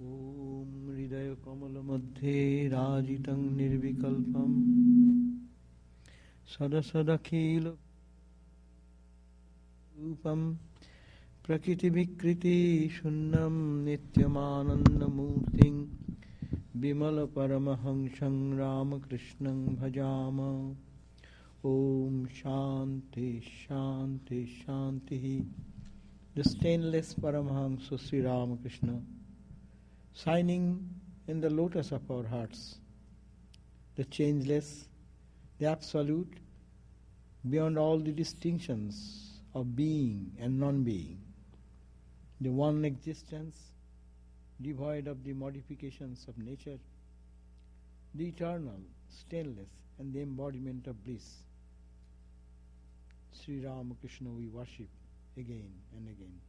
ॐ हृदयकमलमध्ये राजितं निर्विकल्पं सदसदखिल रूपं नित्यमानन्दमूर्तिं। विमलपरमहंसं रामकृष्णं भजाम। ॐ शान्ति शान्ति शान्तिः The stainless Paramahansa Sri shining in the lotus of our hearts, the changeless, the absolute, beyond all the distinctions of being and non being, the one existence, devoid of the modifications of nature, the eternal, stainless, and the embodiment of bliss. Sri Ramakrishna we worship again and again.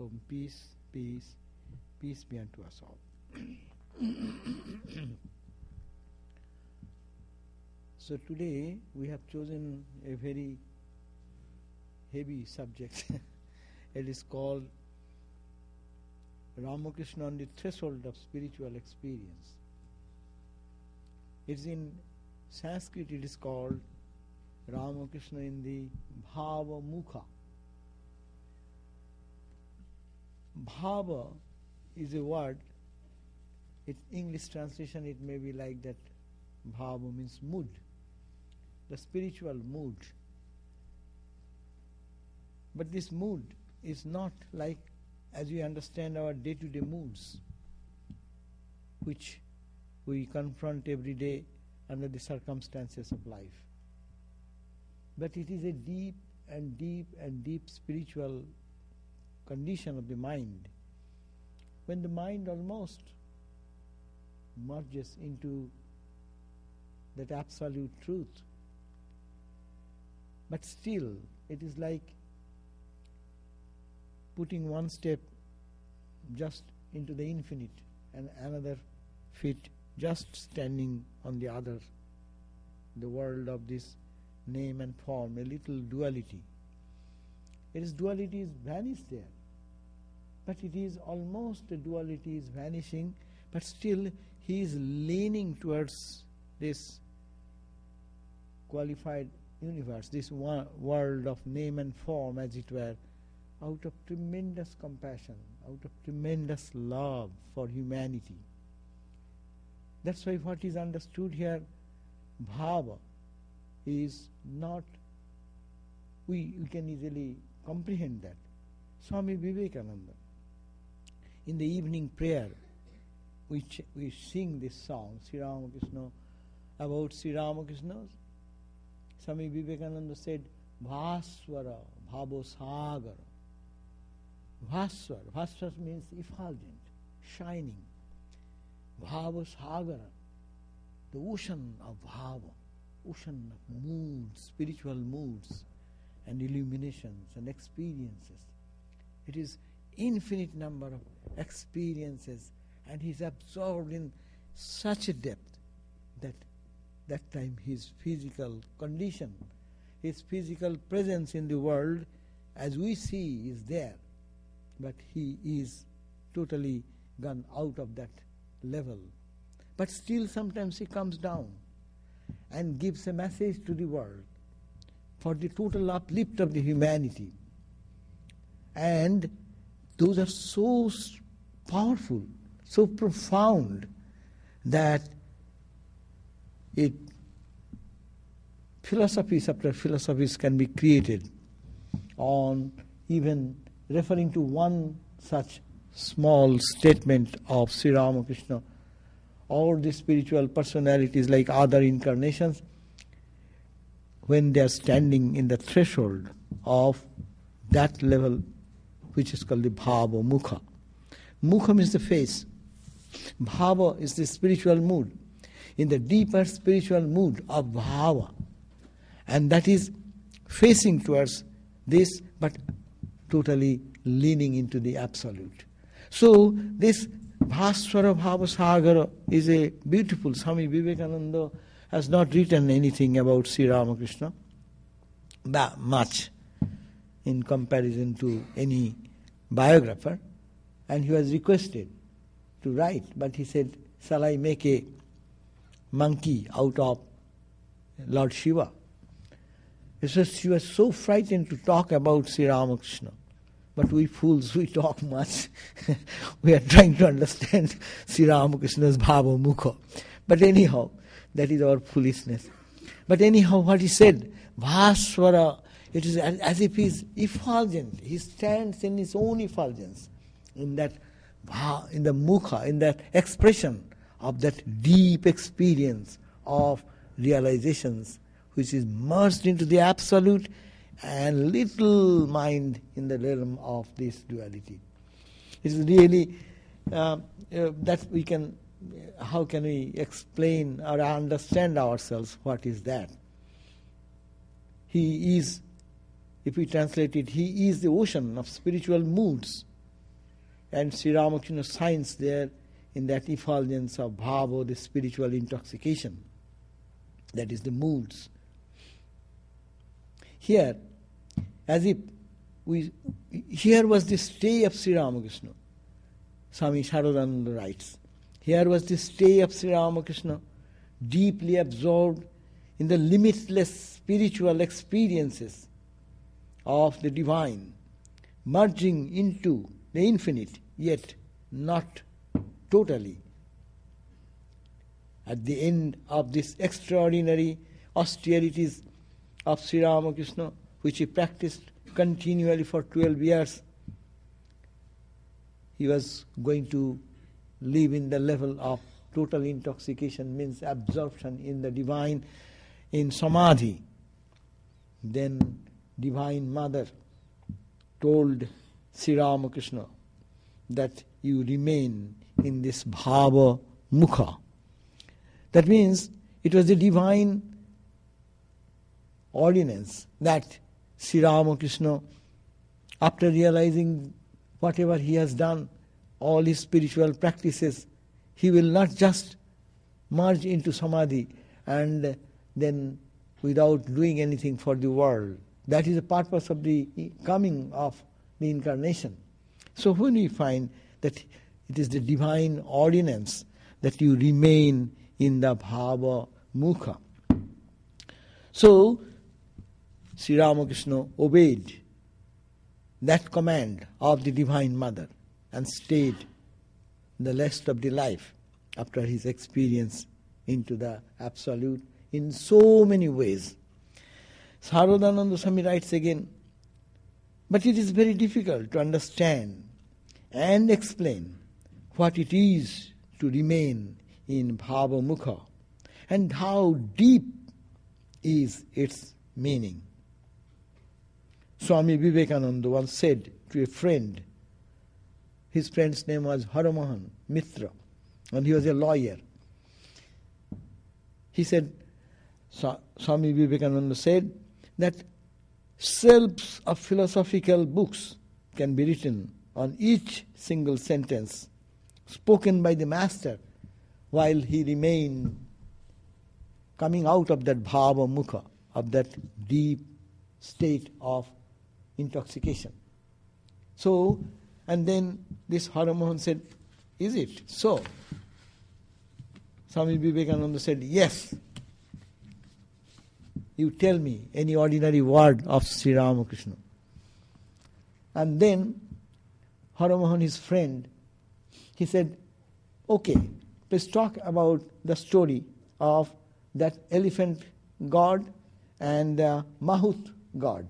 Om peace, peace, peace be unto us all. so today we have chosen a very heavy subject. it is called Ramakrishna on the threshold of spiritual experience. It's in Sanskrit it is called Ramakrishna in the Bhava Mukha. Bhava is a word, its English translation it may be like that bhava means mood, the spiritual mood. But this mood is not like as we understand our day to day moods, which we confront every day under the circumstances of life. But it is a deep and deep and deep spiritual condition of the mind when the mind almost merges into that absolute truth. But still, it is like putting one step just into the infinite and another feet just standing on the other, the world of this name and form, a little duality. It is duality is vanished there but it is almost the duality is vanishing, but still he is leaning towards this qualified universe, this world of name and form, as it were, out of tremendous compassion, out of tremendous love for humanity. That's why what is understood here, bhava, is not, we, we can easily comprehend that. Swami Vivekananda in the evening prayer, we, ch- we sing this song, Sri Ramakrishna, about Sri Ramakrishna. Swami Vivekananda said, Bhaswara, Bhabosagara. Bhaswar, Bhaswar means effulgent, shining. Bhavosagara, the ocean of bhava, ocean of moods, spiritual moods, and illuminations and experiences. It is infinite number of experiences and he's absorbed in such a depth that that time his physical condition, his physical presence in the world as we see is there, but he is totally gone out of that level. But still sometimes he comes down and gives a message to the world for the total uplift of the humanity. And those are so powerful, so profound that it philosophies after philosophies can be created on even referring to one such small statement of Sri Ramakrishna or the spiritual personalities like other incarnations when they are standing in the threshold of that level which is called the bhava mukha. Mukha means the face. Bhava is the spiritual mood. In the deeper spiritual mood of bhava. And that is facing towards this, but totally leaning into the absolute. So this Bhaswara Bhavasagara is a beautiful, Swami Vivekananda has not written anything about Sri Ramakrishna, that much in comparison to any biographer, and he was requested to write, but he said, Shall I make a monkey out of Lord Shiva? He says she was so frightened to talk about Sri Ramakrishna. But we fools, we talk much. we are trying to understand Sri Ramakrishna's Bhava Mukha. But anyhow, that is our foolishness. But anyhow, what he said, Bhaswara, it is as if he is effulgent. He stands in his own effulgence, in that in the mukha, in that expression of that deep experience of realizations which is merged into the absolute and little mind in the realm of this duality. It is really uh, uh, that we can, how can we explain or understand ourselves what is that? He is, if we translate it, he is the ocean of spiritual moods. And Sri Ramakrishna shines there in that effulgence of bhava, the spiritual intoxication. That is the moods. Here, as if we, here was the stay of Sri Ramakrishna. Swami Sharadananda writes, here was the stay of Sri Ramakrishna, deeply absorbed in the limitless spiritual experiences of the divine, merging into the infinite, yet not totally. At the end of this extraordinary austerities of Sri Ramakrishna, which he practiced continually for 12 years, he was going to live in the level of total intoxication, means absorption in the divine, in samadhi. Then Divine Mother told Sri Ramakrishna that you remain in this bhava mukha. That means it was the divine ordinance that Sri Ramakrishna, after realizing whatever he has done, all his spiritual practices, he will not just merge into samadhi and then without doing anything for the world. That is the purpose of the coming of the incarnation. So when we find that it is the divine ordinance that you remain in the bhava mukha. So Sri Ramakrishna obeyed that command of the Divine Mother and stayed the rest of the life after his experience into the Absolute in so many ways. Saradananda Swami writes again, but it is very difficult to understand and explain what it is to remain in Bhava Mukha and how deep is its meaning. Swami Vivekananda once said to a friend, his friend's name was Haramohan Mitra, and he was a lawyer. He said, Swami Vivekananda said that shelves of philosophical books can be written on each single sentence spoken by the master while he remained coming out of that bhava mukha, of that deep state of intoxication. So, and then this Haramohan said, Is it so? Swami Vivekananda said, Yes. You tell me any ordinary word of Sri Ramakrishna. And then Haramohan, his friend, he said, Okay, let's talk about the story of that elephant god and uh, the Mahut god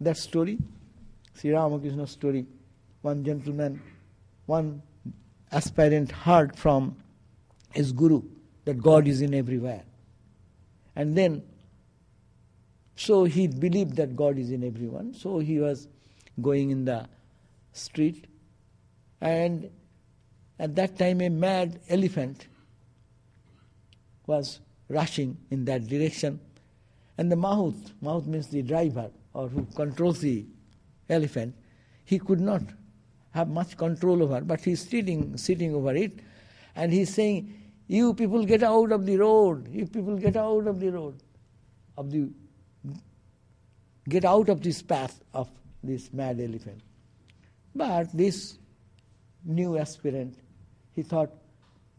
that story, Sri Ramakrishna's story. One gentleman, one aspirant heard from his guru that God is in everywhere. And then, so he believed that God is in everyone. So he was going in the street, and at that time, a mad elephant was rushing in that direction. And the Mahut, Mahut means the driver, or who controls the elephant, he could not have much control over, but he's sitting, sitting over it, and he's saying, You people get out of the road, you people get out of the road, of the get out of this path of this mad elephant. But this new aspirant, he thought,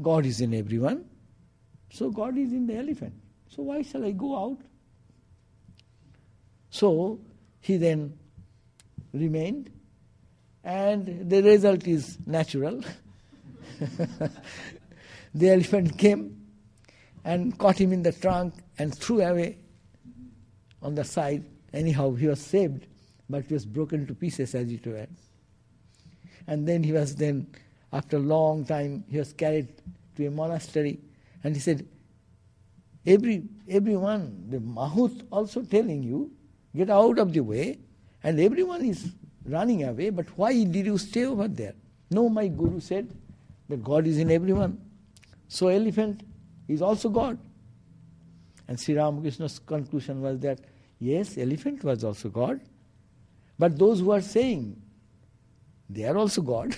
God is in everyone, so God is in the elephant. So why shall I go out? So he then remained, and the result is natural. the elephant came and caught him in the trunk and threw away on the side. Anyhow, he was saved, but he was broken to pieces as it were. And then he was then, after a long time, he was carried to a monastery, and he said, Every everyone, the Mahut also telling you, get out of the way, and everyone is running away, but why did you stay over there? No, my Guru said that God is in everyone. So elephant is also God. And Sri Ramakrishna's conclusion was that yes, elephant was also God, but those who are saying they are also God,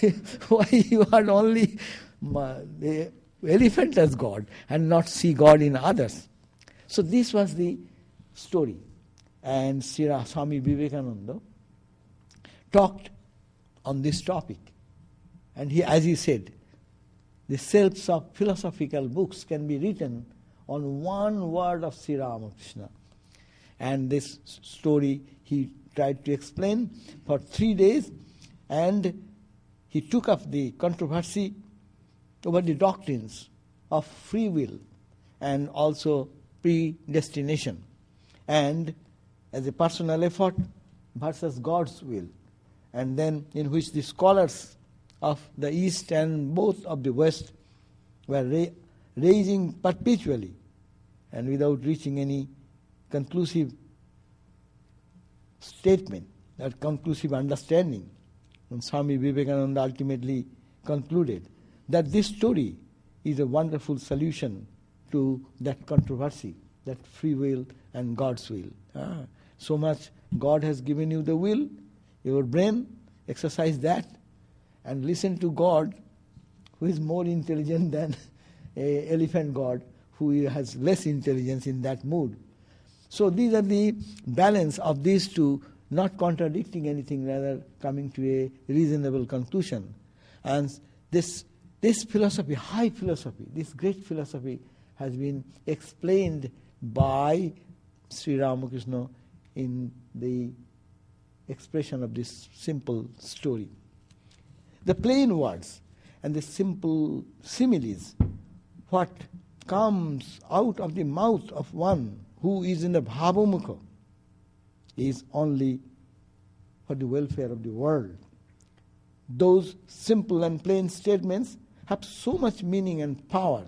why you are only the elephant as God and not see God in others? So this was the story. And Sri Swami Vivekananda talked on this topic. And he, as he said, the selves of philosophical books can be written on one word of Sri Ramakrishna. And this story he tried to explain for three days, and he took up the controversy over the doctrines of free will and also predestination, and as a personal effort versus God's will, and then in which the scholars of the East and both of the West were ra- raising perpetually and without reaching any conclusive statement that conclusive understanding. And Swami Vivekananda ultimately concluded that this story is a wonderful solution to that controversy, that free will and God's will. Ah, so much God has given you the will, your brain, exercise that and listen to God who is more intelligent than a elephant God who has less intelligence in that mood. So these are the balance of these two, not contradicting anything, rather coming to a reasonable conclusion. And this this philosophy, high philosophy, this great philosophy has been explained by Sri Ramakrishna in the expression of this simple story. The plain words and the simple similes, what comes out of the mouth of one who is in the bhavamukha is only for the welfare of the world. Those simple and plain statements have so much meaning and power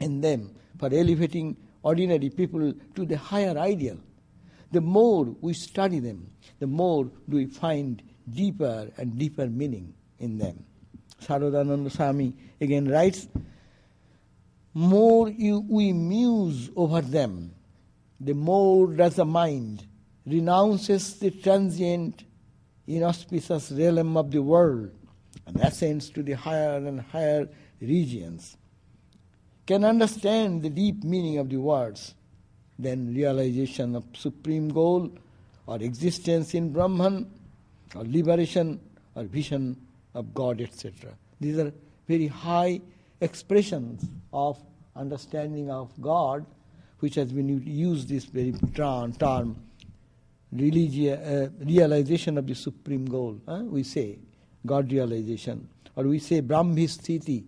in them for elevating ordinary people to the higher ideal. The more we study them, the more do we find deeper and deeper meaning in them. Saradananda Swami again writes, more you, we muse over them, the more does the mind renounces the transient, inauspicious realm of the world and ascends to the higher and higher regions, can understand the deep meaning of the words, then realization of supreme goal or existence in Brahman or liberation or vision of God, etc. These are very high expressions of understanding of God, which has been used this very term, term Uh, realization of the supreme goal. Huh? We say God realization, or we say Brahmisthiti,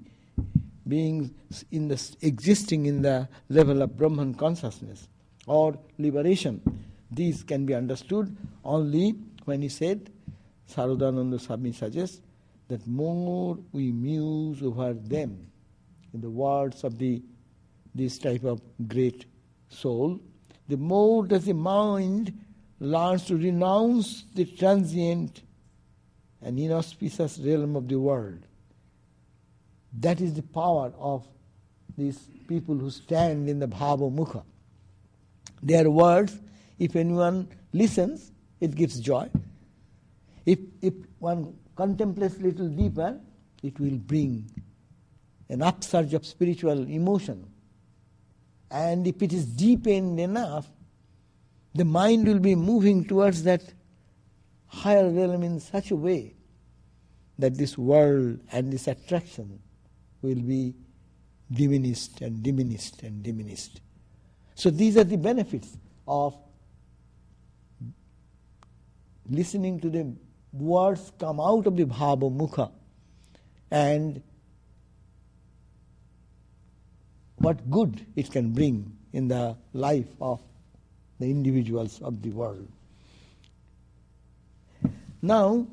being in the existing in the level of Brahman consciousness, or liberation. These can be understood only when he said, Saradananda Swami suggests, that more we muse over them, in the words of the this type of great soul, the more does the mind learns to renounce the transient and inauspicious realm of the world. That is the power of these people who stand in the Bhava Mukha. Their words, if anyone listens, it gives joy. If, if one contemplates little deeper, it will bring an upsurge of spiritual emotion. And if it is deepened enough, the mind will be moving towards that higher realm in such a way that this world and this attraction will be diminished and diminished and diminished. So these are the benefits of listening to the words come out of the bhava mukha and what good it can bring in the life of the individuals of the world. Now,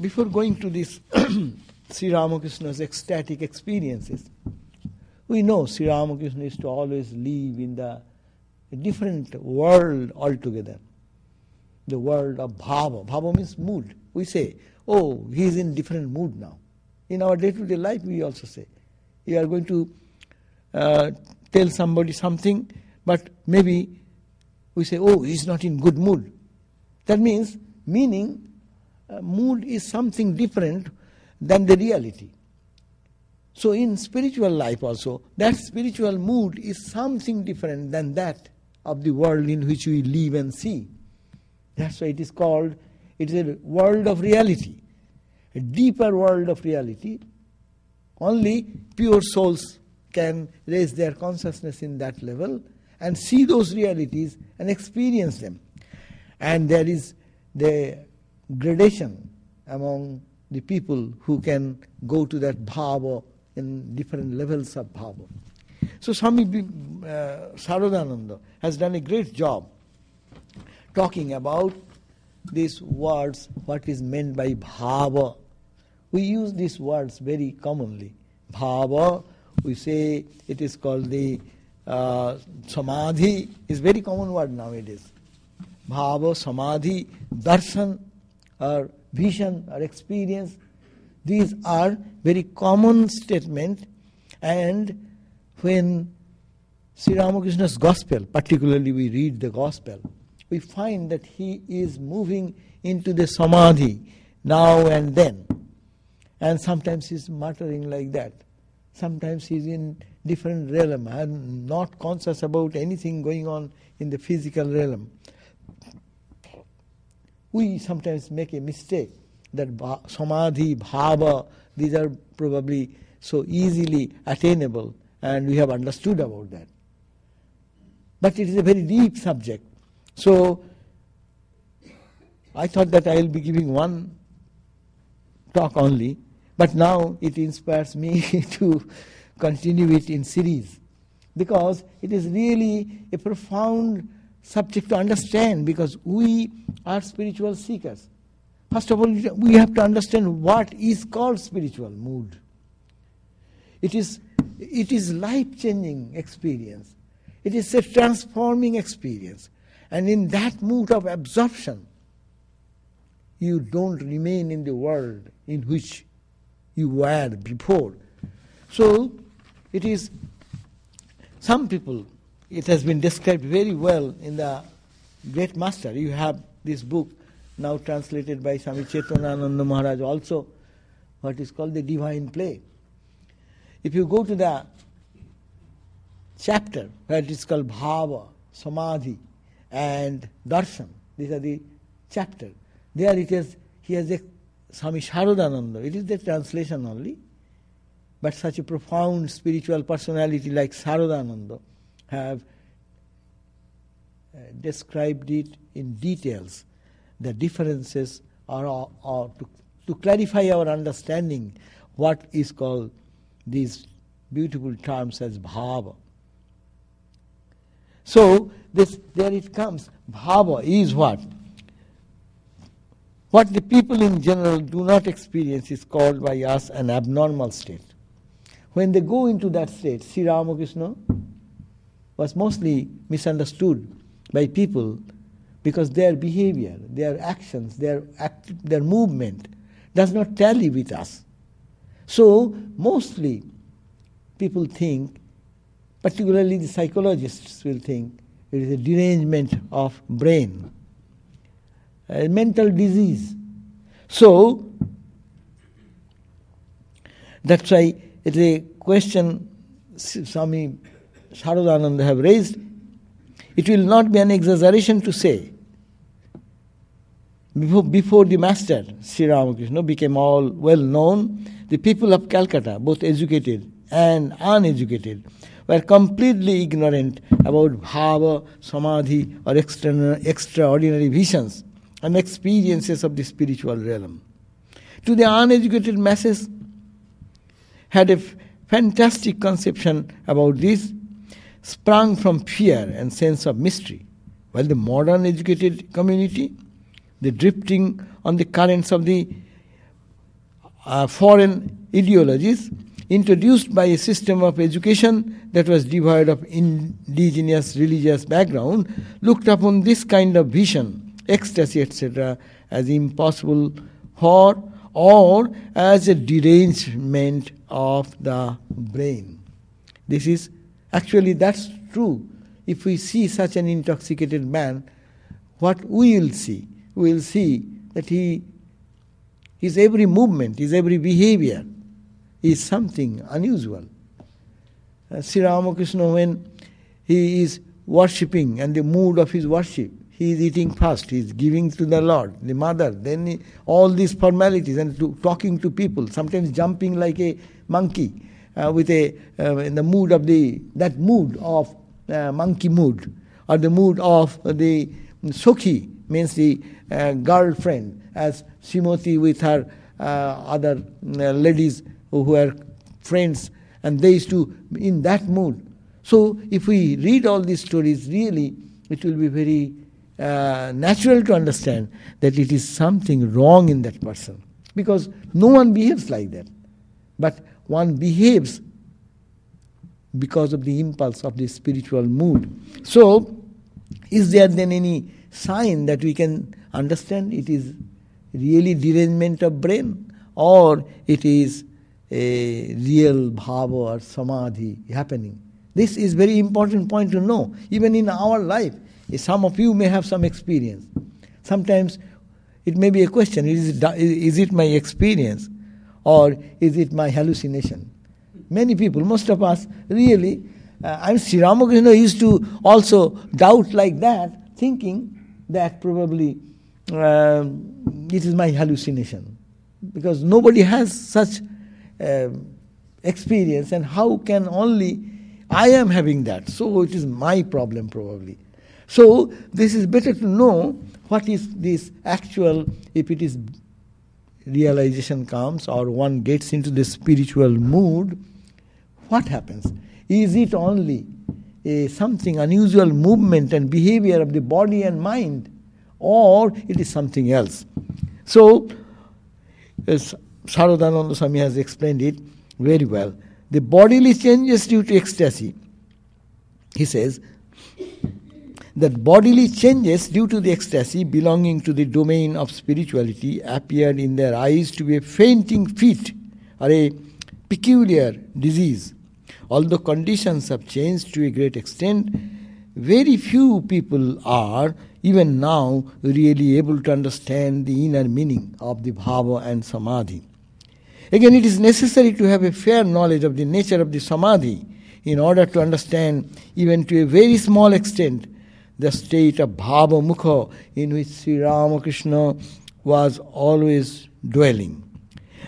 before going to this Sri Ramakrishna's ecstatic experiences, we know Sri Ramakrishna is to always live in the different world altogether. The world of bhava. Bhava means mood. We say, oh, he is in different mood now. In our day-to-day life, we also say, you are going to uh, tell somebody something, but maybe we say, oh, he's not in good mood. That means, meaning, uh, mood is something different than the reality. So, in spiritual life also, that spiritual mood is something different than that of the world in which we live and see. That's why it is called, it is a world of reality, a deeper world of reality. Only pure souls can raise their consciousness in that level and see those realities and experience them. And there is the gradation among the people who can go to that bhava in different levels of bhava. So Swami uh, Saradananda has done a great job talking about these words, what is meant by bhava. We use these words very commonly. Bhava, we say it is called the uh, samadhi, is very common word nowadays. Bhava, samadhi, darshan, or vision, or experience. These are very common statements, and when Sri Ramakrishna's gospel, particularly we read the gospel, we find that he is moving into the samadhi now and then. And sometimes he's muttering like that. Sometimes he's in different realm and not conscious about anything going on in the physical realm. We sometimes make a mistake that samadhi, bhava, these are probably so easily attainable, and we have understood about that. But it is a very deep subject. So, I thought that I will be giving one talk only, but now it inspires me to continue it in series because it is really a profound subject to understand because we are spiritual seekers. First of all, we have to understand what is called spiritual mood. It is, it is life changing experience. It is a transforming experience. And in that mood of absorption, you don't remain in the world in which you were before. So, it is some people, it has been described very well in the Great Master. You have this book now translated by Swami Chetanananda Maharaj also, what is called the Divine Play. If you go to the chapter where it is called Bhava, Samadhi, and darshan. These are the chapter. There it is, he has Swami Sharadananda. It is the translation only. But such a profound spiritual personality like Sharadananda have uh, described it in details. The differences are, are, to, to clarify our understanding what is called these beautiful terms as bhava. So this there it comes. Bhava is what? What the people in general do not experience is called by us an abnormal state. When they go into that state, Sri Ramakrishna was mostly misunderstood by people because their behavior, their actions, their, act, their movement does not tally with us. So, mostly people think particularly the psychologists will think it is a derangement of brain, mental disease. So, that's why it's a question Swami Sharadananda have raised. It will not be an exaggeration to say before, before the master, Sri Ramakrishna, became all well known, the people of Calcutta, both educated and uneducated, were completely ignorant about bhava, samadhi, or extra, extraordinary visions and experiences of the spiritual realm. To the uneducated masses, had a f- fantastic conception about this, sprung from fear and sense of mystery, while the modern educated community, the drifting on the currents of the uh, foreign ideologies, introduced by a system of education that was devoid of indigenous religious background, looked upon this kind of vision, ecstasy, etc., as impossible for or as a derangement of the brain. This is actually that's true. If we see such an intoxicated man, what we will see? We will see that he his every movement, his every behavior is something unusual. Uh, Sri Ramakrishna, when he is worshipping and the mood of his worship, he is eating first, he is giving to the Lord, the mother, then he, all these formalities and to, talking to people, sometimes jumping like a monkey uh, with a uh, in the mood of the that mood of uh, monkey mood or the mood of the Sokhi means the uh, girlfriend as Srimati with her uh, other uh, ladies who were friends, and they used to in that mood. So, if we read all these stories, really, it will be very uh, natural to understand that it is something wrong in that person, because no one behaves like that, but one behaves because of the impulse of the spiritual mood. So, is there then any sign that we can understand it is really derangement of brain or it is a real bhava or samadhi happening. This is very important point to know. Even in our life, some of you may have some experience. Sometimes it may be a question: Is it, is it my experience, or is it my hallucination? Many people, most of us, really, uh, I'm Sri Ramakrishna used to also doubt like that, thinking that probably uh, it is my hallucination because nobody has such uh, experience and how can only I am having that so it is my problem probably so this is better to know what is this actual if it is realization comes or one gets into the spiritual mood what happens is it only a something unusual movement and behavior of the body and mind or it is something else. So, uh, as Saradananda Swami has explained it very well. The bodily changes due to ecstasy, he says, that bodily changes due to the ecstasy belonging to the domain of spirituality appeared in their eyes to be a fainting fit or a peculiar disease. Although conditions have changed to a great extent, very few people are even now really able to understand the inner meaning of the bhava and samadhi. Again, it is necessary to have a fair knowledge of the nature of the samadhi in order to understand, even to a very small extent, the state of bhava mukha in which Sri Ramakrishna was always dwelling.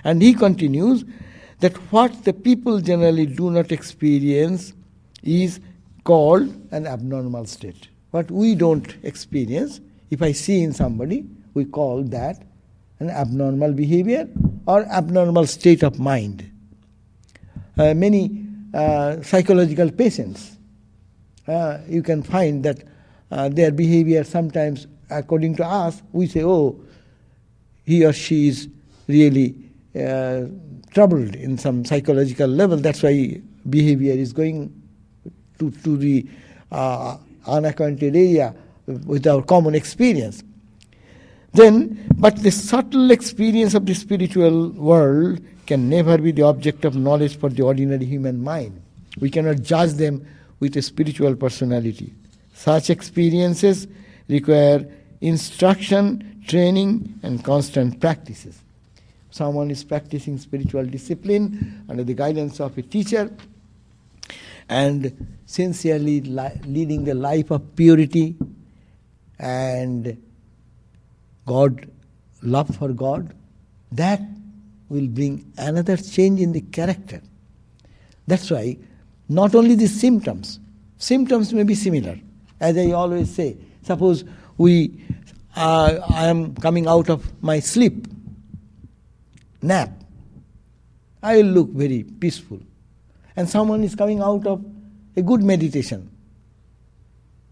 And he continues that what the people generally do not experience is called an abnormal state. What we don't experience, if I see in somebody, we call that an abnormal behavior or abnormal state of mind. Uh, many uh, psychological patients, uh, you can find that uh, their behavior sometimes, according to us, we say, oh, he or she is really uh, troubled in some psychological level. That's why behavior is going to, to the uh, unacquainted area with our common experience. Then, but the subtle experience of the spiritual world can never be the object of knowledge for the ordinary human mind. We cannot judge them with a spiritual personality. Such experiences require instruction, training, and constant practices. Someone is practicing spiritual discipline under the guidance of a teacher and sincerely li- leading the life of purity and God, love for God, that will bring another change in the character. That's why not only the symptoms, symptoms may be similar. As I always say, suppose we, uh, I am coming out of my sleep, nap, I will look very peaceful. And someone is coming out of a good meditation.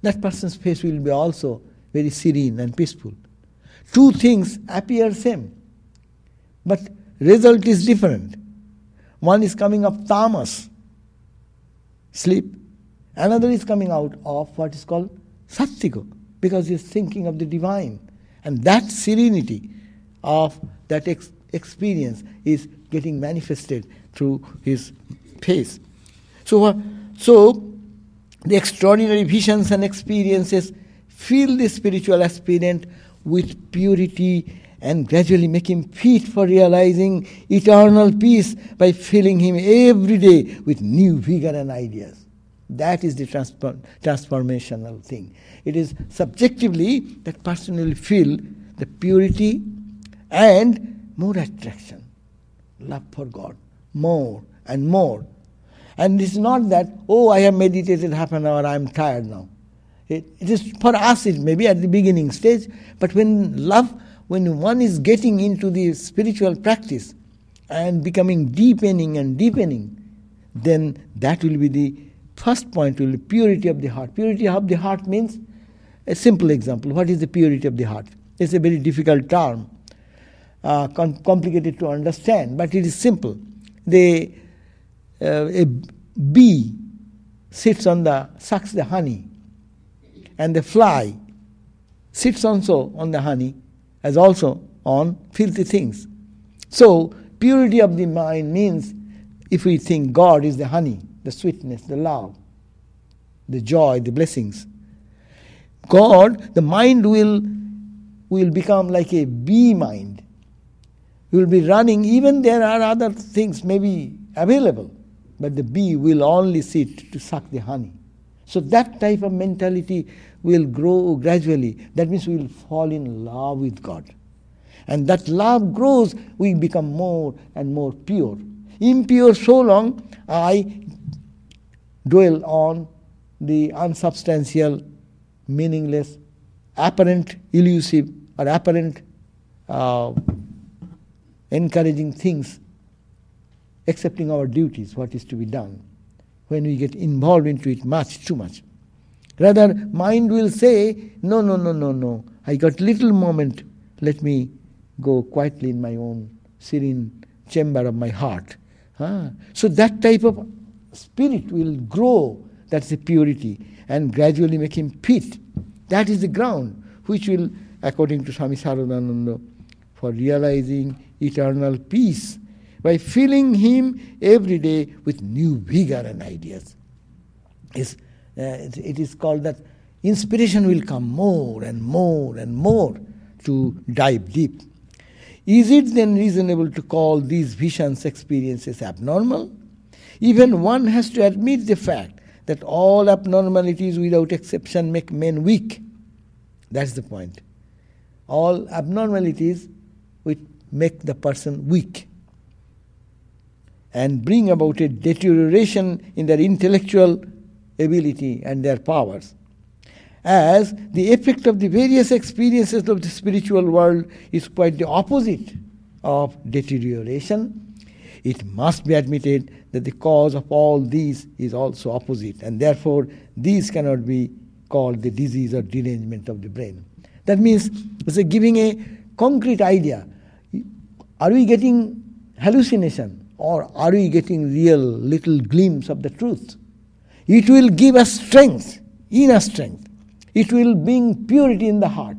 That person's face will be also very serene and peaceful. Two things appear same, but result is different. One is coming of tamas, sleep. Another is coming out of what is called sattvica, because he is thinking of the divine. And that serenity of that ex- experience is getting manifested through his face. So, uh, so the extraordinary visions and experiences fill the spiritual aspirant with purity and gradually make him fit for realizing eternal peace by filling him every day with new vigor and ideas. That is the transform- transformational thing. It is subjectively that person will feel the purity and more attraction, love for God, more and more. And it's not that, oh, I have meditated half an hour, I'm tired now. It, it is for us, it may be at the beginning stage, but when love, when one is getting into the spiritual practice and becoming deepening and deepening, then that will be the first point, will be purity of the heart. Purity of the heart means a simple example. What is the purity of the heart? It's a very difficult term, uh, com- complicated to understand, but it is simple. The, uh, a bee sits on the, sucks the honey and the fly sits also on the honey as also on filthy things. So, purity of the mind means if we think God is the honey, the sweetness, the love, the joy, the blessings, God, the mind will, will become like a bee mind. You will be running, even there are other things maybe available, but the bee will only sit to suck the honey. So that type of mentality will grow gradually. That means we will fall in love with God. And that love grows, we become more and more pure. Impure so long, I dwell on the unsubstantial, meaningless, apparent, elusive, or apparent uh, encouraging things, accepting our duties, what is to be done. When we get involved into it much, too much. Rather, mind will say, no, no, no, no, no. I got little moment. Let me go quietly in my own serene chamber of my heart. Ah. So that type of spirit will grow. That's the purity. And gradually make him fit. That is the ground which will, according to Swami Saradananda, for realizing eternal peace by filling him every day with new vigor and ideas. Uh, it is called that inspiration will come more and more and more to dive deep. Is it then reasonable to call these visions experiences abnormal? Even one has to admit the fact that all abnormalities without exception make men weak. That's the point. All abnormalities which make the person weak and bring about a deterioration in their intellectual ability and their powers. As the effect of the various experiences of the spiritual world is quite the opposite of deterioration, it must be admitted that the cause of all these is also opposite, and therefore these cannot be called the disease or derangement of the brain. That means it's a giving a concrete idea. Are we getting hallucination or are we getting real little glimpse of the truth? It will give us strength, inner strength. It will bring purity in the heart.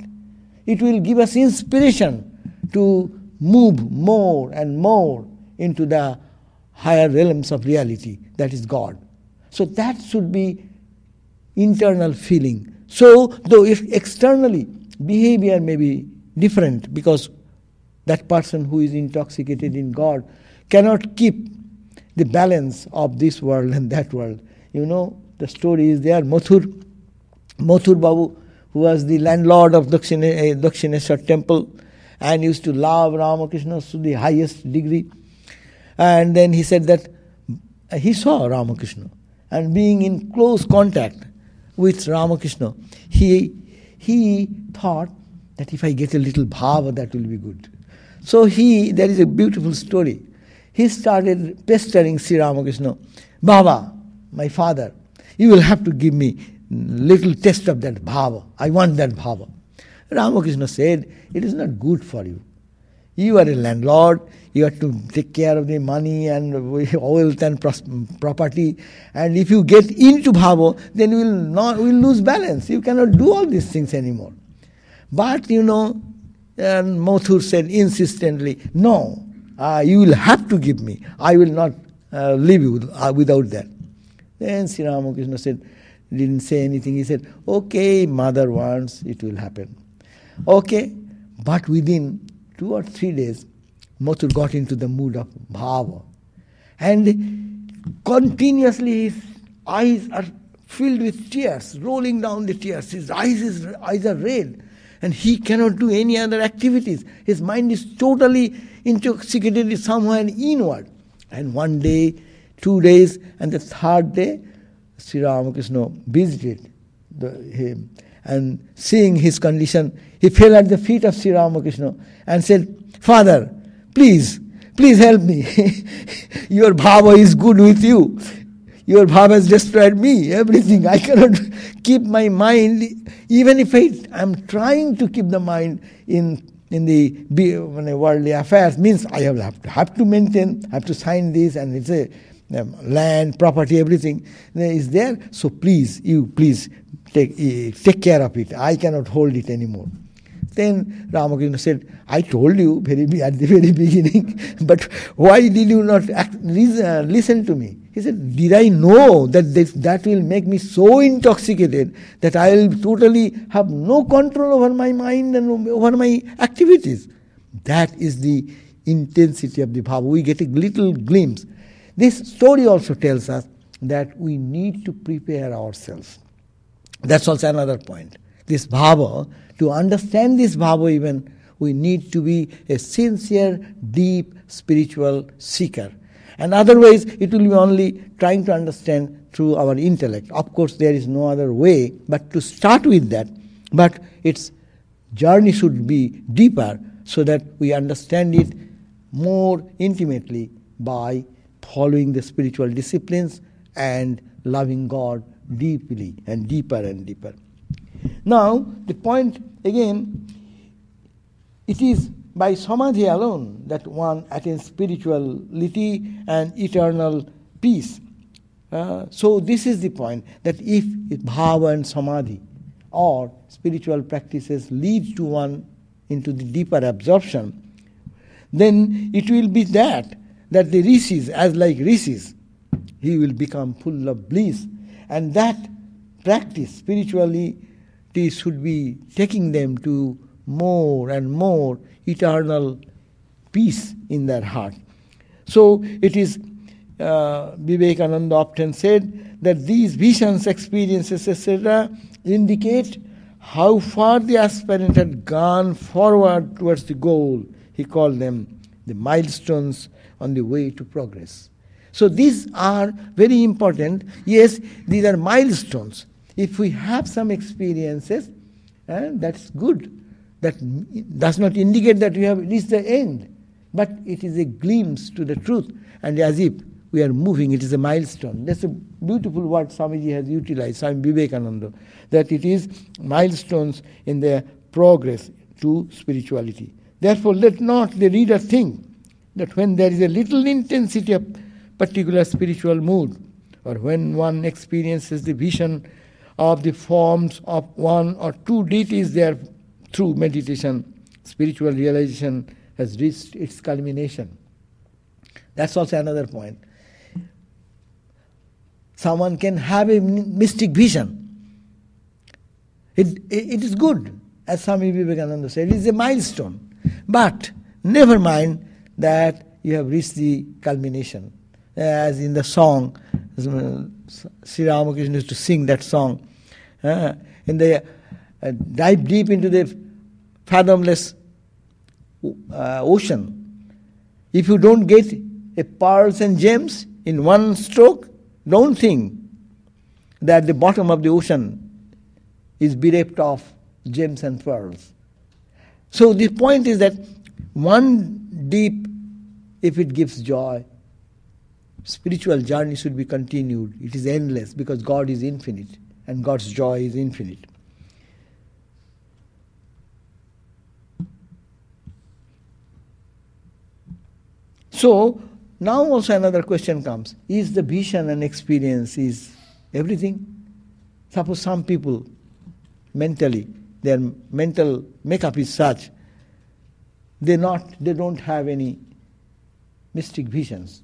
It will give us inspiration to move more and more into the higher realms of reality, that is God. So that should be internal feeling. So, though if externally behavior may be different because that person who is intoxicated in God cannot keep the balance of this world and that world. You know, the story is there. Mathur, Mathur Babu who was the landlord of Dakshine, uh, Dakshineshwar temple and used to love Ramakrishna to the highest degree. And then he said that uh, he saw Ramakrishna and being in close contact with Ramakrishna, he, he thought that if I get a little bhava, that will be good. So he, there is a beautiful story. He started pestering Sri Ramakrishna, Baba, my father, you will have to give me little taste of that bhava. I want that bhava. Ramakrishna said, It is not good for you. You are a landlord, you have to take care of the money and wealth and property. And if you get into bhava, then you will not will lose balance. You cannot do all these things anymore. But you know, and Mathur said insistently, No, uh, you will have to give me. I will not uh, leave you uh, without that. Then Sri Ramakrishna said, didn't say anything. He said, Okay, mother wants, it will happen. Okay, but within two or three days, Mathur got into the mood of bhava. And continuously his eyes are filled with tears, rolling down the tears. His eyes, is, eyes are red, and he cannot do any other activities. His mind is totally intoxicated somewhere inward. And one day, two days, and the third day, Sri Ramakrishna visited the, him. And seeing his condition, he fell at the feet of Sri Ramakrishna and said, Father, please, please help me. Your bhava is good with you. Your bhava has destroyed me, everything. I cannot keep my mind, even if I am trying to keep the mind in in the worldly affairs, means I have to, have to maintain, have to sign this, and it's a um, land, property, everything is there. So please, you please take, uh, take care of it. I cannot hold it anymore. Then Ramakrishna said, I told you very at the very beginning, but why did you not act, uh, listen to me? He said, Did I know that this, that will make me so intoxicated that I will totally have no control over my mind and over my activities? That is the intensity of the bhava. We get a little glimpse. This story also tells us that we need to prepare ourselves. That's also another point. This bhava, to understand this bhava even, we need to be a sincere, deep spiritual seeker. And otherwise, it will be only trying to understand through our intellect. Of course, there is no other way but to start with that. But its journey should be deeper so that we understand it more intimately by following the spiritual disciplines and loving God deeply and deeper and deeper. Now, the point again, it is by samadhi alone that one attains spirituality and eternal peace. Uh, so, this is the point that if bhava and samadhi or spiritual practices lead to one into the deeper absorption, then it will be that that the rishis, as like rishis, he will become full of bliss. And that practice spiritually should be taking them to more and more eternal peace in their heart. So it is, uh, Vivekananda often said that these visions, experiences, etc., indicate how far the aspirant had gone forward towards the goal. He called them the milestones on the way to progress. So these are very important. Yes, these are milestones. If we have some experiences, eh, that's good. That does not indicate that we have reached the end, but it is a glimpse to the truth. And as if we are moving, it is a milestone. That's a beautiful word Swamiji has utilized, Swami Vivekananda, that it is milestones in their progress to spirituality. Therefore, let not the reader think that when there is a little intensity of particular spiritual mood, or when one experiences the vision of the forms of one or two deities there through meditation, spiritual realization has reached its culmination. That's also another point. Someone can have a mystic vision. It, it, it is good, as Swami Vivekananda said, it is a milestone. But never mind that you have reached the culmination. As in the song, uh, Sri Ramakrishna used to sing that song. Uh, in the uh, dive deep into the fathomless uh, ocean. If you don't get a pearls and gems in one stroke, don't think that the bottom of the ocean is bereft of gems and pearls. So the point is that one deep, if it gives joy, spiritual journey should be continued. It is endless because God is infinite and God's joy is infinite. So now also another question comes: Is the vision and experience is everything? Suppose some people mentally their mental makeup is such they not they don't have any mystic visions.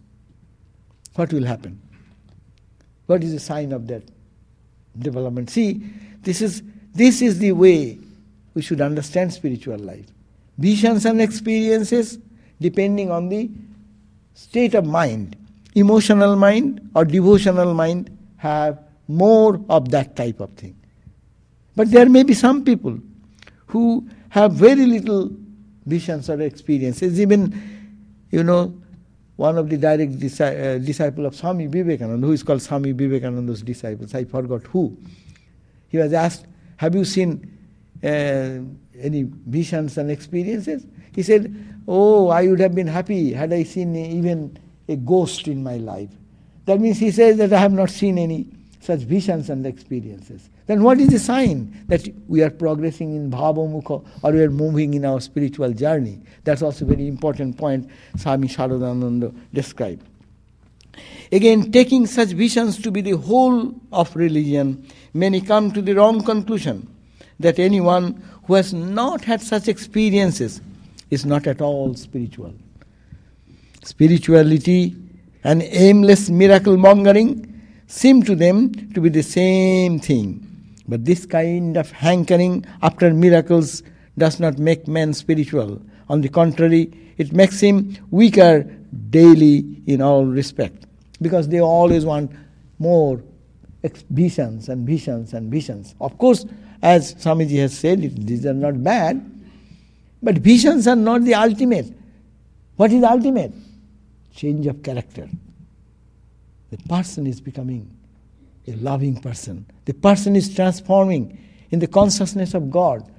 What will happen? What is the sign of that development? See, this is this is the way we should understand spiritual life. Visions and experiences depending on the state of mind, emotional mind or devotional mind, have more of that type of thing. But there may be some people who have very little visions or experiences. Even, you know, one of the direct disi- uh, disciple of Swami Vivekananda, who is called Swami Vivekananda's disciples, I forgot who. He was asked, "Have you seen uh, any visions and experiences?" He said, Oh, I would have been happy had I seen even a ghost in my life. That means he says that I have not seen any such visions and experiences. Then what is the sign that we are progressing in bhavamukha or we are moving in our spiritual journey? That's also a very important point Swami Sharadananda described. Again, taking such visions to be the whole of religion, many come to the wrong conclusion that anyone who has not had such experiences is not at all spiritual. Spirituality and aimless miracle mongering seem to them to be the same thing. But this kind of hankering after miracles does not make man spiritual. On the contrary, it makes him weaker daily in all respect. Because they always want more visions and visions and visions. Of course, as Swamiji has said, these are not bad, but visions are not the ultimate. What is ultimate? Change of character. The person is becoming a loving person. The person is transforming in the consciousness of God.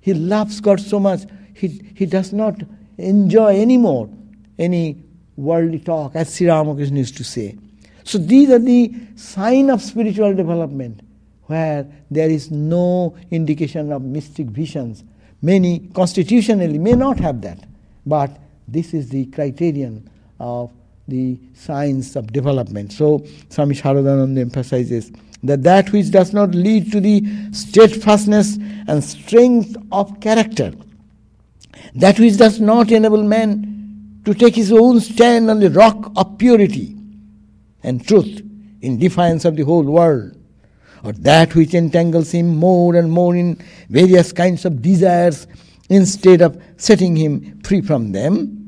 He loves God so much, he, he does not enjoy anymore any worldly talk, as Sri Ramakrishna used to say. So these are the sign of spiritual development, where there is no indication of mystic visions, Many constitutionally may not have that, but this is the criterion of the science of development. So Swami Sharadananda emphasizes that that which does not lead to the steadfastness and strength of character, that which does not enable man to take his own stand on the rock of purity and truth in defiance of the whole world, or that which entangles him more and more in various kinds of desires instead of setting him free from them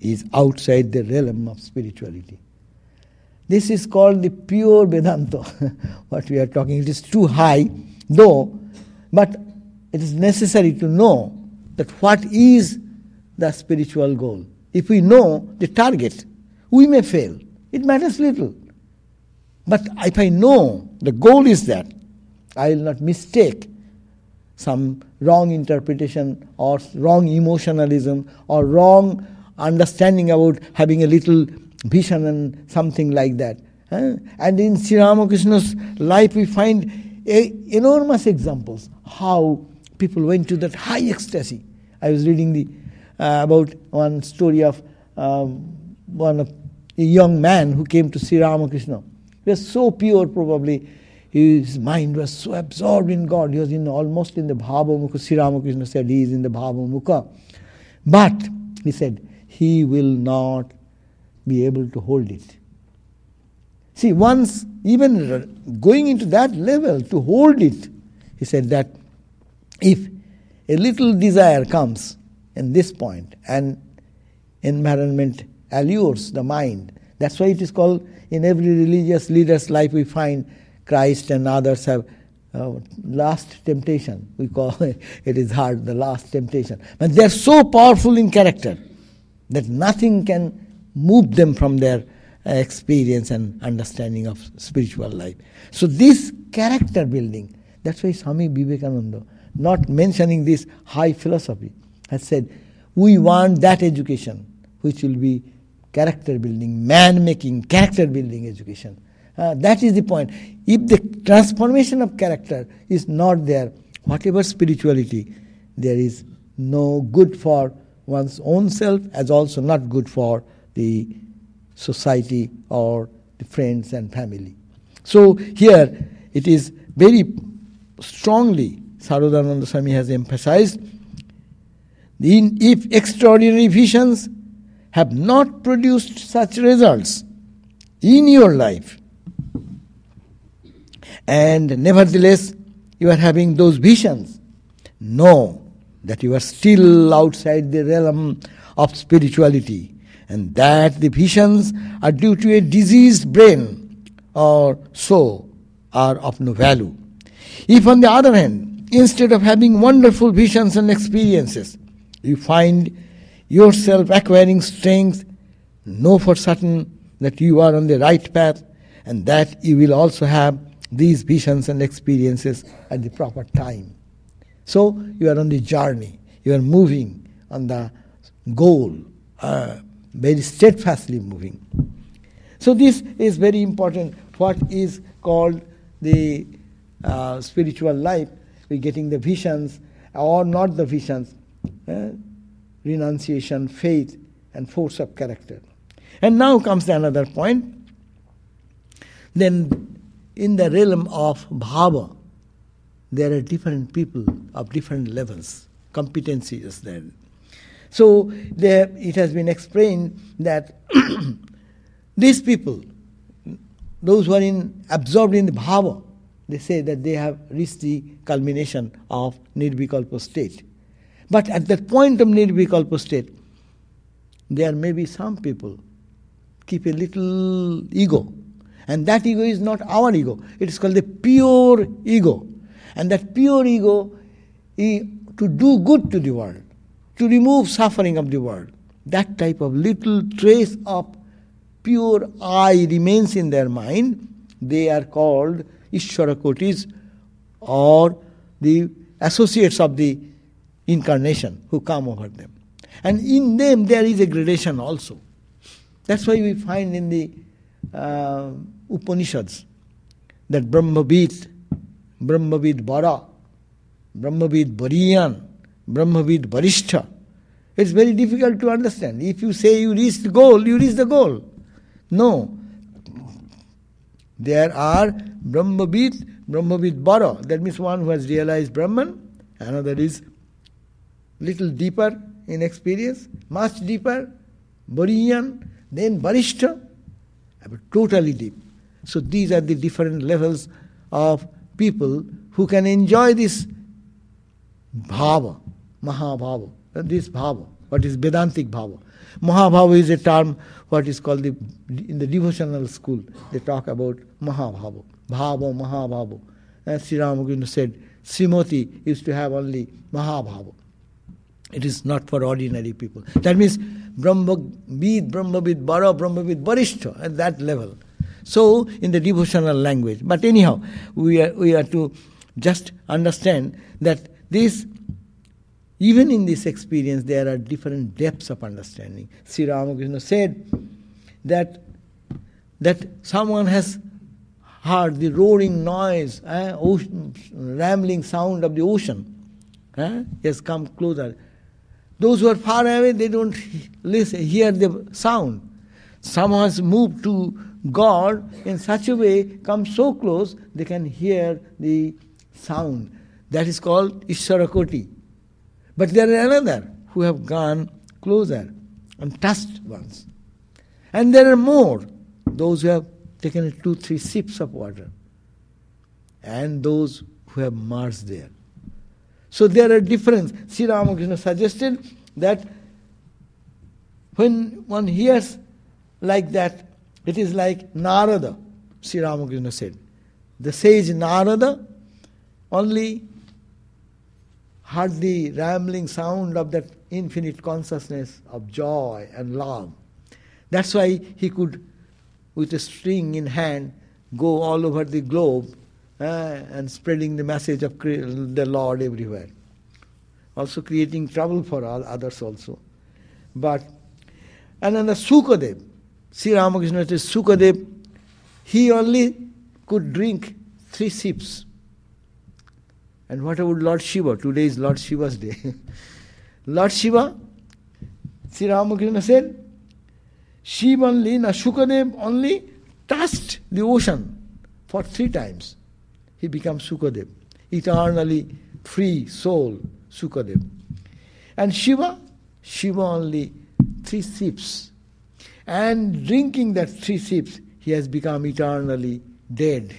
is outside the realm of spirituality. This is called the pure Vedanta, what we are talking. It is too high, though, but it is necessary to know that what is the spiritual goal. If we know the target, we may fail. It matters little. But if I know the goal is that, I will not mistake some wrong interpretation or wrong emotionalism or wrong understanding about having a little vision and something like that. And in Sri Ramakrishna's life, we find a, enormous examples how people went to that high ecstasy. I was reading the uh, about one story of um, one of a young man who came to Sri Ramakrishna He was so pure, probably. His mind was so absorbed in God. He was in almost in the Bhava Mukha. Sri Ramakrishna said he is in the Bhava Mukha. But, he said, he will not be able to hold it. See, once even going into that level to hold it, he said that if a little desire comes in this point and environment allures the mind, that's why it is called in every religious leader's life we find Christ and others have uh, last temptation. We call it, it is hard, the last temptation. But they are so powerful in character that nothing can move them from their uh, experience and understanding of spiritual life. So this character building, that's why Swami Vivekananda, not mentioning this high philosophy, has said, we want that education which will be character building, man making, character building education. Uh, that is the point. If the transformation of character is not there, whatever spirituality, there is no good for one's own self as also not good for the society or the friends and family. So here it is very strongly Sharadananda Swami has emphasized if extraordinary visions have not produced such results in your life, and nevertheless you are having those visions, know that you are still outside the realm of spirituality and that the visions are due to a diseased brain or so are of no value. If, on the other hand, instead of having wonderful visions and experiences, you find yourself acquiring strength, know for certain that you are on the right path and that you will also have these visions and experiences at the proper time. So you are on the journey, you are moving on the goal, uh, very steadfastly moving. So this is very important. What is called the uh, spiritual life, we getting the visions or not the visions, uh, renunciation, faith, and force of character. And now comes another point. Then in the realm of bhava, there are different people of different levels, competencies then. So there, it has been explained that these people, those who are in, absorbed in the bhava, they say that they have reached the culmination of nirvikalpa state. But at that point of nirvikalpa state, there may be some people keep a little ego and that ego is not our ego. It is called the pure ego. And that pure ego is to do good to the world, to remove suffering of the world. That type of little trace of pure I remains in their mind. They are called Ishwarakotis or the associates of the incarnation who come over them. And in them there is a gradation also. That's why we find in the uh, Upanishads that Brahmavid, Brahmavid Bara, Brahmavid Bariyan, Brahmavid Varishta. It's very difficult to understand. If you say you reach the goal, you reach the goal. No. There are Brahmavid, Brahmavid Bara. That means one who has realized Brahman. Another is little deeper in experience, much deeper, Bariyan, then Varishta, totally deep. So these are the different levels of people who can enjoy this bhava, mahabhava, and this bhava, what is Vedantic bhava. Mahabhava is a term what is called the, in the devotional school. They talk about mahabhava, bhava, mahabhava. As Sri Ramakrishna said, Srimati used to have only mahabhava. It is not for ordinary people. That means Brahmavid, Brahmavid, Bara, Brahmavid, Barishta at that level. So, in the devotional language. But anyhow, we are, we are to just understand that this, even in this experience, there are different depths of understanding. Sri Ramakrishna said that, that someone has heard the roaring noise, eh, ocean, rambling sound of the ocean. Eh, has come closer. Those who are far away, they don't listen, hear the sound. Someone has moved to God in such a way, come so close, they can hear the sound. That is called Ishwarakoti. But there are another who have gone closer and touched once. And there are more, those who have taken two, three sips of water, and those who have merged there. So there are differences. Sri Ramakrishna suggested that when one hears like that, it is like Narada, Sri Ramakrishna said. The sage Narada only heard the rambling sound of that infinite consciousness of joy and love. That's why he could, with a string in hand, go all over the globe uh, and spreading the message of the Lord everywhere. Also creating trouble for all others also. But, and then the Sukadev, Sri Ramakrishna says Sukadev, he only could drink three sips. And what about Lord Shiva? Today is Lord Shiva's day. Lord Shiva, Sri Ramakrishna said, Shiva only, Sukadev only touched the ocean for three times. He becomes Sukadev, eternally free soul, Sukadev. And Shiva, Shiva only three sips. And drinking that three sips, he has become eternally dead,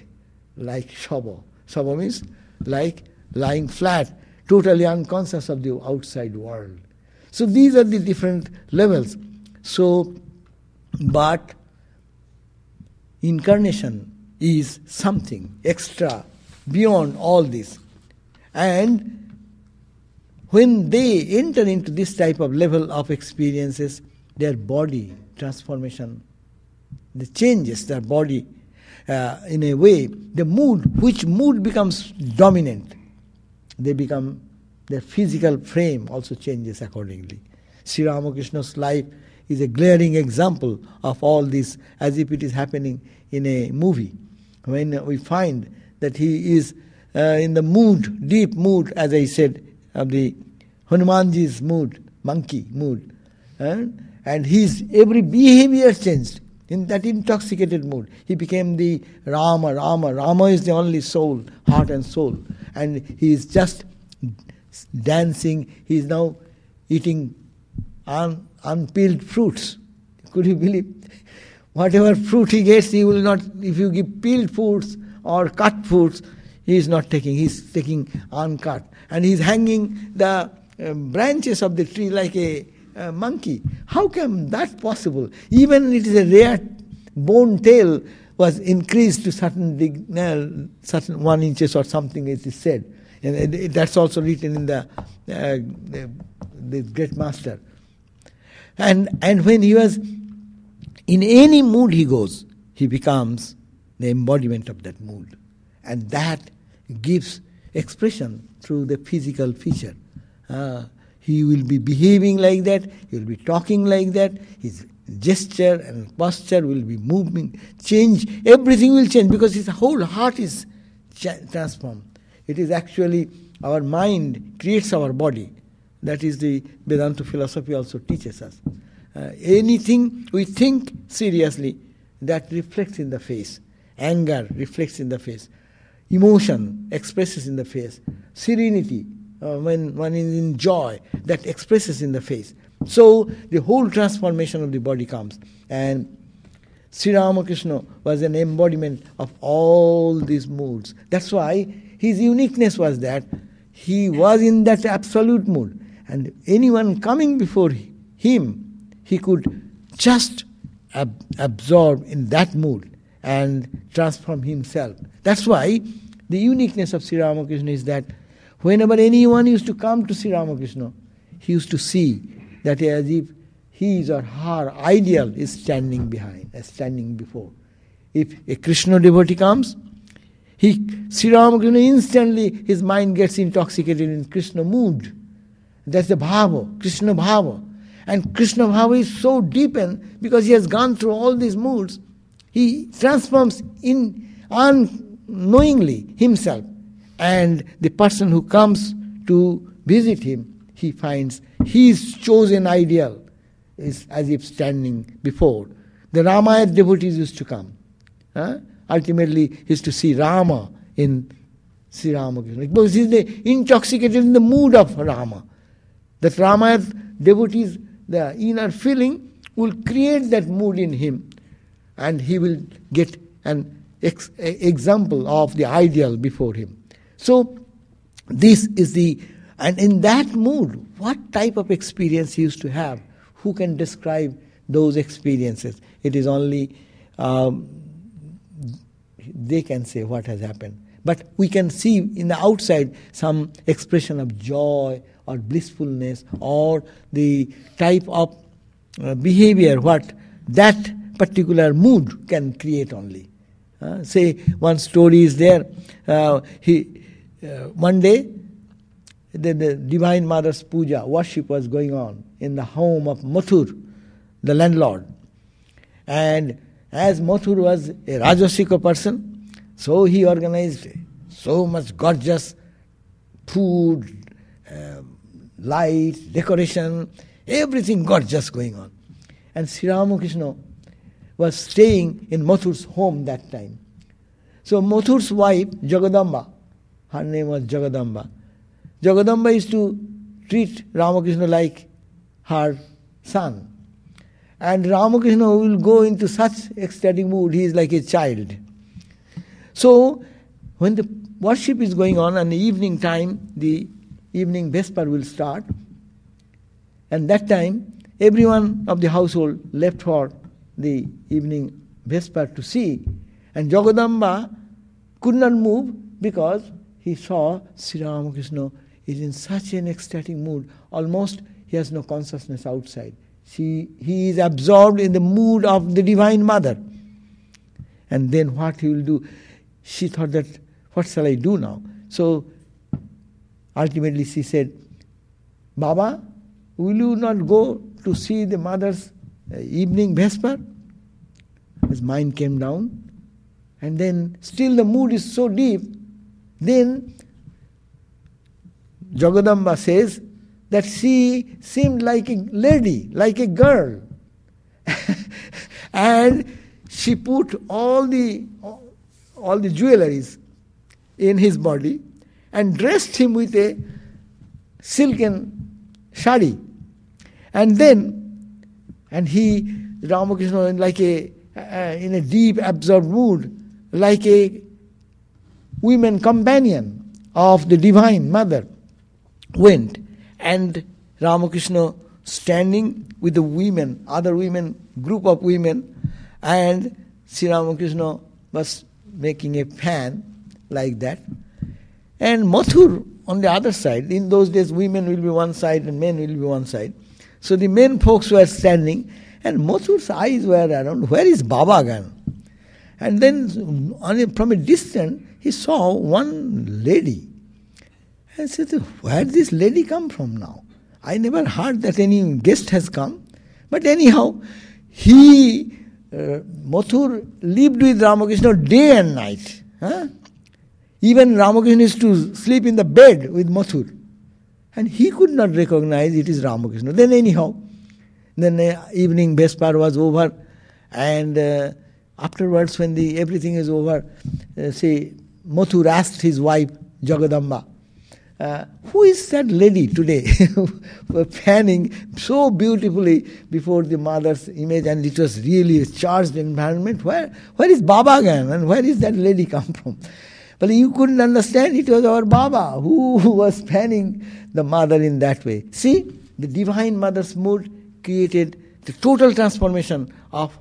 like Shava. Shava means like lying flat, totally unconscious of the outside world. So these are the different levels. So, but incarnation is something extra beyond all this. And when they enter into this type of level of experiences, their body transformation, the changes their body uh, in a way, the mood, which mood becomes dominant, they become, their physical frame also changes accordingly. Sri Ramakrishna's life is a glaring example of all this as if it is happening in a movie. When we find that he is uh, in the mood, deep mood, as I said, of the Hanumanji's mood, monkey mood. Uh, and his every behavior changed in that intoxicated mood. He became the Rama, Rama. Rama is the only soul, heart and soul. And he is just dancing. He is now eating un, unpeeled fruits. Could you believe? Whatever fruit he gets, he will not, if you give peeled fruits or cut fruits, he is not taking. He is taking uncut. And he is hanging the uh, branches of the tree like a uh, monkey. How come that possible? Even it is a rare bone tail was increased to certain dig, uh, certain one inches or something, as it is said, and that's also written in the, uh, the, the great master. And and when he was in any mood he goes, he becomes the embodiment of that mood, and that gives expression through the physical feature. Uh, he will be behaving like that, he will be talking like that, his gesture and posture will be moving, change, everything will change because his whole heart is transformed. It is actually our mind creates our body. That is the Vedanta philosophy also teaches us. Uh, anything we think seriously, that reflects in the face. Anger reflects in the face. Emotion expresses in the face. Serenity uh, when one is in joy, that expresses in the face. So the whole transformation of the body comes. And Sri Ramakrishna was an embodiment of all these moods. That's why his uniqueness was that he was in that absolute mood. And anyone coming before him, he could just ab- absorb in that mood and transform himself. That's why the uniqueness of Sri Ramakrishna is that Whenever anyone used to come to Sri Ramakrishna, he used to see that as if his or her ideal is standing behind, uh, standing before. If a Krishna devotee comes, he, Sri Ramakrishna instantly his mind gets intoxicated in Krishna mood. That's the bhava, Krishna bhava. And Krishna bhava is so deepened because he has gone through all these moods. He transforms in unknowingly himself and the person who comes to visit him, he finds his chosen ideal is as if standing before. The Ramayat devotees used to come. Huh? Ultimately, is to see Rama in Sri Ramakrishna. Because he's intoxicated in the mood of Rama. That Ramayat devotees, the inner feeling, will create that mood in him. And he will get an ex- example of the ideal before him. So, this is the, and in that mood, what type of experience he used to have? Who can describe those experiences? It is only um, they can say what has happened. But we can see in the outside some expression of joy or blissfulness or the type of uh, behavior what that particular mood can create only. Uh, say one story is there. Uh, he one day the, the Divine Mother's puja worship was going on in the home of Mathur, the landlord, and as Mathur was a Rajasika person, so he organized so much gorgeous food, uh, light, decoration, everything gorgeous going on. And Sri Ramakrishna was staying in Mathur's home that time. So Mathur's wife, Jagadamba, her name was Jagadamba. Jagadamba used to treat Ramakrishna like her son. And Ramakrishna will go into such ecstatic mood, he is like a child. So, when the worship is going on and the evening time, the evening Vesper will start, and that time, everyone of the household left for the evening Vesper to see, and Jagadamba could not move because he saw Sri Ramakrishna is in such an ecstatic mood, almost he has no consciousness outside. She, he is absorbed in the mood of the Divine Mother. And then what he will do? She thought that, what shall I do now? So ultimately she said, Baba, will you not go to see the mother's uh, evening vesper? His mind came down. And then still the mood is so deep. Then Jagadamba says, that she seemed like a lady, like a girl. and she put all the all the jewelries in his body and dressed him with a silken shari. And then, and he, Ramakrishna, like a uh, in a deep absorbed mood, like a women companion of the Divine Mother, went and Ramakrishna standing with the women, other women, group of women, and Sri Ramakrishna was making a fan like that. And Mathur on the other side, in those days women will be one side and men will be one side. So the men folks were standing and Mathur's eyes were around, where is Baba Gan? And then from a distance he saw one lady And said, where did this lady come from now? I never heard that any guest has come. But anyhow, he, uh, Mathur, lived with Ramakrishna day and night. Huh? Even Ramakrishna used to sleep in the bed with Mathur. And he could not recognize it is Ramakrishna. Then anyhow, then uh, evening Vespar was over and uh, afterwards when the everything is over, uh, say, Mathur asked his wife, Jagadamba, uh, who is that lady today fanning so beautifully before the mother's image and it was really a charged environment? Where, where is Baba again and where is that lady come from? But you couldn't understand it was our Baba who was fanning the mother in that way. See, the Divine Mother's mood created the total transformation of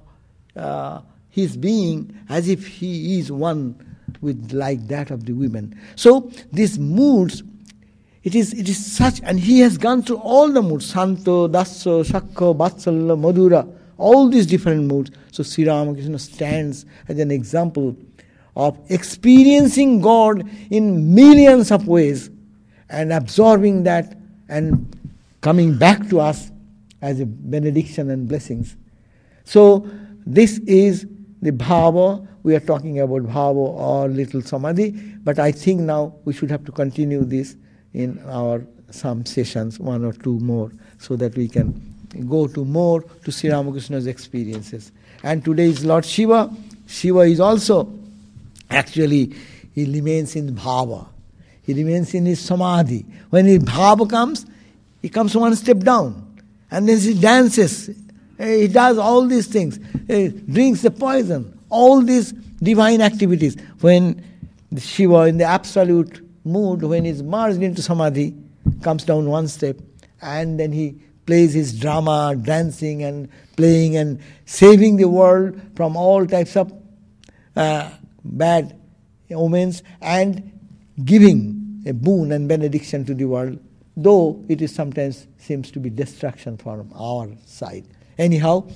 uh, his being as if he is one with like that of the women. So these moods it is, it is such, and he has gone through all the moods, Santo, Dasso, Shakka, Vatsalya, Madhura, all these different moods. So Sri Ramakrishna stands as an example of experiencing God in millions of ways and absorbing that and coming back to us as a benediction and blessings. So this is the bhava. We are talking about bhava or little samadhi, but I think now we should have to continue this in our some sessions, one or two more, so that we can go to more to Sri Ramakrishna's experiences. And today is Lord Shiva. Shiva is also actually he remains in bhava. He remains in his samadhi. When his bhava comes, he comes one step down. And then he dances. He does all these things. He drinks the poison. All these divine activities. When Shiva in the absolute mood, when he's merged into samadhi, comes down one step, and then he plays his drama, dancing and playing and saving the world from all types of uh, bad omens and giving a boon and benediction to the world, though it is sometimes seems to be destruction from our side. Anyhow,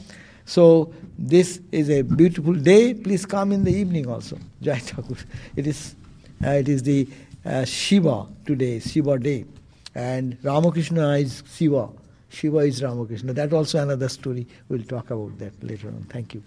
so this is a beautiful day. Please come in the evening also. Jai Thakur. It is, uh, it is the uh, Shiva today, Shiva day. And Ramakrishna is Shiva. Shiva is Ramakrishna. That also another story. We'll talk about that later on. Thank you.